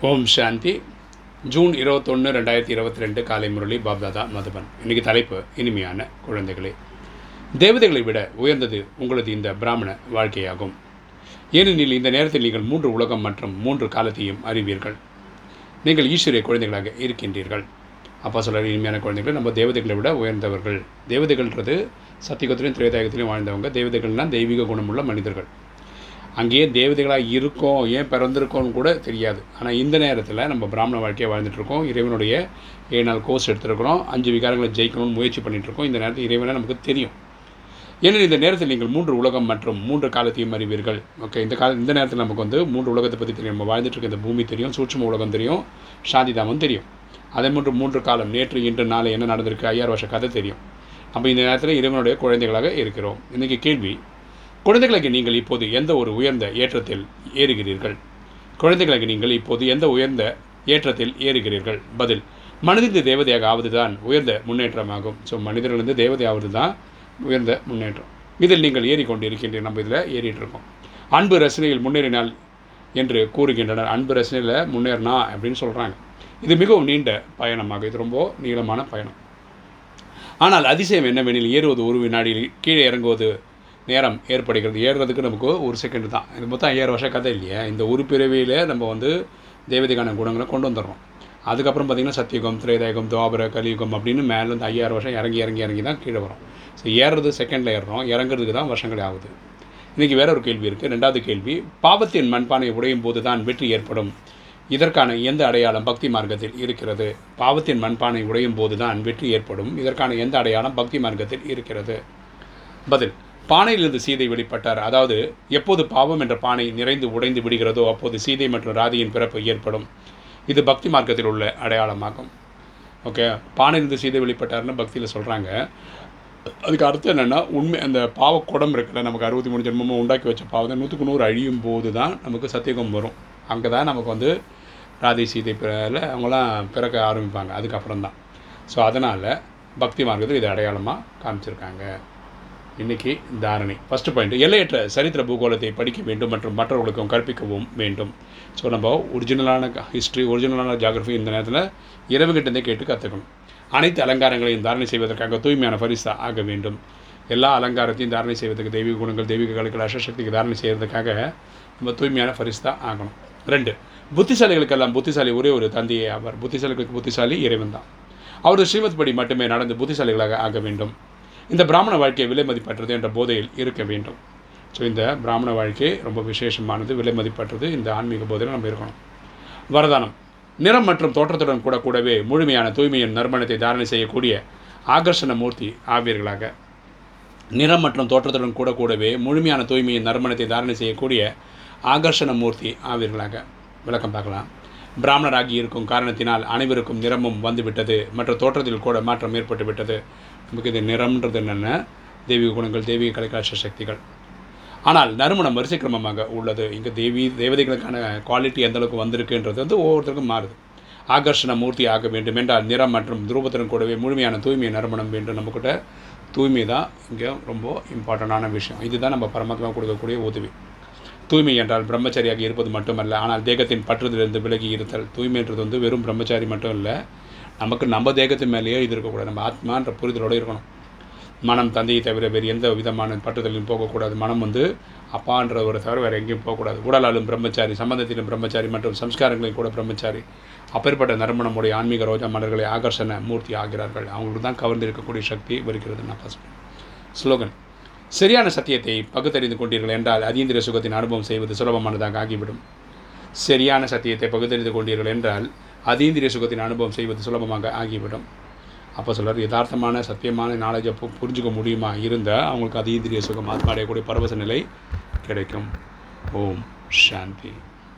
ஓம் சாந்தி. June இருபத்தொன்று ரெண்டாயிரத்தி இருபத்தி ரெண்டு காலை முரளி பாப்தாதா மதுபன். இன்றைக்கி தலைப்பு இனிமையான குழந்தைகளே. தேவதைகளை விட உயர்ந்தது உங்களது இந்த பிராமண வாழ்க்கையாகும். ஏனெனில் இந்த நேரத்தில் நீங்கள் மூன்று உலகம் மற்றும் மூன்று காலத்தையும் அறிவீர்கள். நீங்கள் ஈஸ்வரிய குழந்தைகளாக இருக்கின்றீர்கள். அப்பா சொல்கிற இனிமையான குழந்தைகள் நம்ம தேவதைகளை விட உயர்ந்தவர்கள். தேவதைகள்ன்றது சத்தியகத்திலையும் திரேதாயத்திலையும் வாழ்ந்தவங்க. தேவதைகள்னால் தெய்வீக குணமுள்ள மனிதர்கள். அங்கேயே தேவதைகளாக இருக்கோம் ஏன் பிறந்திருக்கோம்னு கூட தெரியாது. ஆனால் இந்த நேரத்தில் நம்ம பிராமண வாழ்க்கையை வாழ்ந்துட்டுருக்கோம் இறைவனுடைய ஏழு நாள் கோர்ஸ் எடுத்துருக்கிறோம். அஞ்சு விகாரங்களை ஜெயிக்கணும்னு முயற்சி பண்ணிகிட்ருக்கோம் இந்த நேரத்தில் இறைவனை நமக்கு தெரியும். ஏனெனில் இந்த நேரத்தில் நீங்கள் மூன்று உலகம் மற்றும் மூன்று காலத்தையும் அறிவீர்கள். ஓகே இந்த கால இந்த நேரத்தில் நமக்கு வந்து மூன்று உலகத்தை பற்றி தெரியும். நம்ம வாழ்ந்துட்டு இருக்க இந்த பூமி தெரியும் சூட்சம உலகம் தெரியும் சாந்திதாமம் தெரியும். அதே மூன்று மூன்று காலம் நேற்று இன்று நாளை என்ன நடந்திருக்கு? ஐயாறு வருஷ கதை தெரியும். அப்போ இந்த நேரத்தில் இறைவனுடைய குழந்தைகளாக இருக்கிறோம். இன்றைக்கி கேள்வி குழந்தைகளுக்கு நீங்கள் இப்போது எந்த ஒரு உயர்ந்த ஏற்றத்தில் ஏறுகிறீர்கள்? குழந்தைகளுக்கு நீங்கள் இப்போது எந்த உயர்ந்த ஏற்றத்தில் ஏறுகிறீர்கள்? பதில் மனிதனுக்கு தேவதையாக ஆவது தான் உயர்ந்த முன்னேற்றமாகும். ஸோ மனிதர்களிருந்து தேவதை ஆவது தான் உயர்ந்த முன்னேற்றம். இதில் நீங்கள் ஏறிக்கொண்டிருக்கின்ற நம்ம இதில் ஏறிட்டு இருக்கோம் அன்பு ரசனையில் முன்னேறினால் என்று கூறுகின்றனர். அன்பு ரசனையில் முன்னேறினா அப்படின்னு சொல்கிறாங்க இது மிகவும் நீண்ட பயணமாக இது ரொம்ப நீளமான பயணம். ஆனால் அதிசயம் என்னவெனில் ஏறுவது ஒரு வினாடியில் கீழே இறங்குவது நேரம் ஏற்படுகிறது. ஏறுறதுக்கு நமக்கு ஒரு செகண்ட் தான். இது மொத்தம் ஐயாயிரம் வருஷம் கதை இல்லையா? இந்த ஒரு பிறவியில் நம்ம வந்து தேவதைக்கான குணங்களை கொண்டு வந்துடுறோம். அதுக்கப்புறம் பார்த்திங்கன்னா சத்தியுகம் திரேதாயுகம் துவாபர கலியுகம் அப்படின்னு மேலே வந்து ஐயாயிரம் வருஷம் இறங்கி இறங்கி இறங்கி தான் கீழே வரும். ஸோ ஏறுறது செகண்டில் ஏறுறோம். இறங்குறதுக்கு தான் வருஷங்கள் ஆகுது. இன்றைக்கி வேற ஒரு கேள்வி இருக்குது ரெண்டாவது கேள்வி பாவத்தின் மண்பானை உடையும் போது தான் வெற்றி ஏற்படும். இதற்கான எந்த அடையாளம் பக்தி மார்க்கத்தில் இருக்கிறது? பாவத்தின் மண்பானை உடையும் போது தான் வெற்றி ஏற்படும். இதற்கான எந்த அடையாளம் பக்தி மார்க்கத்தில் இருக்கிறது? பதில் பானையிலிருந்து சீதை வெளிப்பட்டார். அதாவது எப்போது பாவம் என்ற பானை நிறைந்து உடைந்து விடுகிறதோ அப்போது சீதை மற்றும் ராதியின் பிறப்பு ஏற்படும். இது பக்தி மார்க்கத்தில் உள்ள அடையாளமாகும். ஓகே பானையிலிருந்து சீதை வெளிப்பட்டார்னு பக்தியில் சொல்கிறாங்க அதுக்கு அர்த்தம் என்னென்னா உண்மை அந்த பாவக்குடம் குடம் இருக்குல்ல நமக்கு அறுபத்தி மூணு ஜென்மமும் உண்டாக்கி வச்ச பாவம் நூற்றுக்கு நூறு அழியும் போது தான் நமக்கு சத்தியகம் வரும். அங்கே தான் நமக்கு வந்து ராதை சீதை பிறல அவங்களாம் பிறக்க ஆரம்பிப்பாங்க. அதுக்கப்புறம் தான் ஸோ அதனால் பக்தி மார்க்கத்தில் இது அடையாளமாக காமிச்சிருக்காங்க. இன்னைக்கு தாரணை. ஃபஸ்ட்டு பாயிண்ட் எல்லையற்ற சரித்திர பூகோளத்தை படிக்க வேண்டும் மற்றும் மற்றவர்களுக்கும் கற்பிக்கவும் வேண்டும். ஸோ நம்ம ஒரிஜினலான ஹிஸ்ட்ரி ஒரிஜினலான ஜாகிரஃபி இந்த நேரத்தில் இரவுகிட்டே கேட்டு கற்றுக்கணும் அனைத்து அலங்காரங்களையும் தாரணை செய்வதற்காக தூய்மையான பரிசா ஆக வேண்டும். எல்லா அலங்காரத்தையும் தாரணை செய்வதற்கு தெய்வீக குணங்கள் தெய்வீக கலைகள் அசசக்திக்கு தாரணை செய்வதற்காக நம்ம தூய்மையான பரிசா ஆகணும். ரெண்டு புத்திசாலிகளுக்கெல்லாம் புத்திசாலி ஒரே ஒரு தந்தையே ஆவார். புத்திசாலிகளுக்கு புத்திசாலி இறைவன் தான் அவரது ஸ்ரீமத் படி மட்டுமே நடந்து புத்திசாலிகளாக ஆக வேண்டும். இந்த பிராமண வாழ்க்கையை விலை மதிப்பற்றது என்ற போதையில் இருக்க வேண்டும். ஸோ இந்த பிராமண வாழ்க்கை ரொம்ப விசேஷமானது விலை மதிப்பற்றது. இந்த ஆன்மீக போதையில் நம்ம இருக்கணும். வரதானம். நிறம் மற்றும் தோற்றத்துடன் கூட கூடவே முழுமையான தூய்மையின் நறுமணத்தை தாரணை செய்யக்கூடிய ஆகர்ஷண மூர்த்தி ஆவீர்களாக. நிறம் மற்றும் தோற்றத்துடன் கூட கூடவே முழுமையான தூய்மையின் நறுமணத்தை தாரணை செய்யக்கூடிய ஆகர்ஷண மூர்த்தி ஆவீர்களாக. விளக்கம் பார்க்கலாம். பிராமணராகி இருக்கும் காரணத்தினால் அனைவருக்கும் நிறமும் வந்துவிட்டது. மற்ற தோற்றத்தில் கூட மாற்றம் ஏற்பட்டுவிட்டது. நமக்கு இது நிறம்ன்றது என்னென்ன? தெய்வீக குணங்கள் தெய்வீக கலைக்காட்சி சக்திகள். ஆனால் நறுமணம் வரிசை கிரமமாக உள்ளது. இங்கே தேவி தேவதைகளுக்கான குவாலிட்டி எந்த அளவுக்கு வந்திருக்குன்றது வந்து ஒவ்வொருத்தருக்கும் மாறுது. ஆகர்ஷண மூர்த்தி ஆக வேண்டும் என்றால் நிறம் மற்றும் துருபத்திறன் கூடவே முழுமையான தூய்மை நறுமணம் வேண்டும். நம்மக்கிட்ட தூய்மை தான் இங்கே ரொம்ப இம்பார்ட்டண்டான விஷயம். இதுதான் நம்ம பரமாத்மா கொடுக்கக்கூடிய உதவி. தூய்மை என்றால் பிரம்மச்சாரியாக இருப்பது மட்டுமல்ல ஆனால் தேகத்தின் பற்றுதலிருந்து விலகி இருத்தல். தூய்மைன்றது வந்து வெறும் பிரம்மச்சாரி மட்டும் இல்லை நமக்கு நம்ம தேகத்தின் மேலேயே இது இருக்கக்கூடாது. நம்ம ஆத்மான்ற புரிதலோடு இருக்கணும். மனம் தந்தையை தவிர வேறு எந்த விதமான பற்றுதலையும் போகக்கூடாது. மனம் வந்து அப்பான்ற ஒரு தவிர வேறு எங்கேயும் போகக்கூடாது. உடலாலும் பிரம்மச்சாரி சம்பந்தத்திலும் பிரம்மச்சாரி மற்றும் சம்ஸ்காரங்களையும் கூட பிரம்மச்சாரி. அப்பேற்பட்ட நறுமணமுடைய ஆன்மீக ரோஜா மலர்களை ஆகர்ஷண மூர்த்தி ஆகிறார்கள். அவங்களுக்கு தான் கவர்ந்து இருக்கக்கூடிய சக்தி வருகிறது நான் ஃபஸ்ட் ஸ்லோகன். சரியான சத்தியத்தை பகுத்தறிந்து கொண்டீர்கள் என்றால் அதீந்திர சுகத்தின் அனுபவம் செய்வது சுலபமானதாக ஆகிவிடும். சரியான சத்தியத்தை பகுத்தறிந்து கொண்டீர்கள் என்றால் அதீந்திரிய சுகத்தின் அனுபவம் செய்வது சுலபமாக ஆகிவிடும். அப்போ சொல்கிறார் யதார்த்தமான சத்தியமான நாலேஜை புரிஞ்சுக்க முடியுமா? இருந்தால் அவங்களுக்கு அதீந்திரிய சுகம் ஆத்மாடையக்கூடிய பரவச நிலை கிடைக்கும். ஓம் சாந்தி.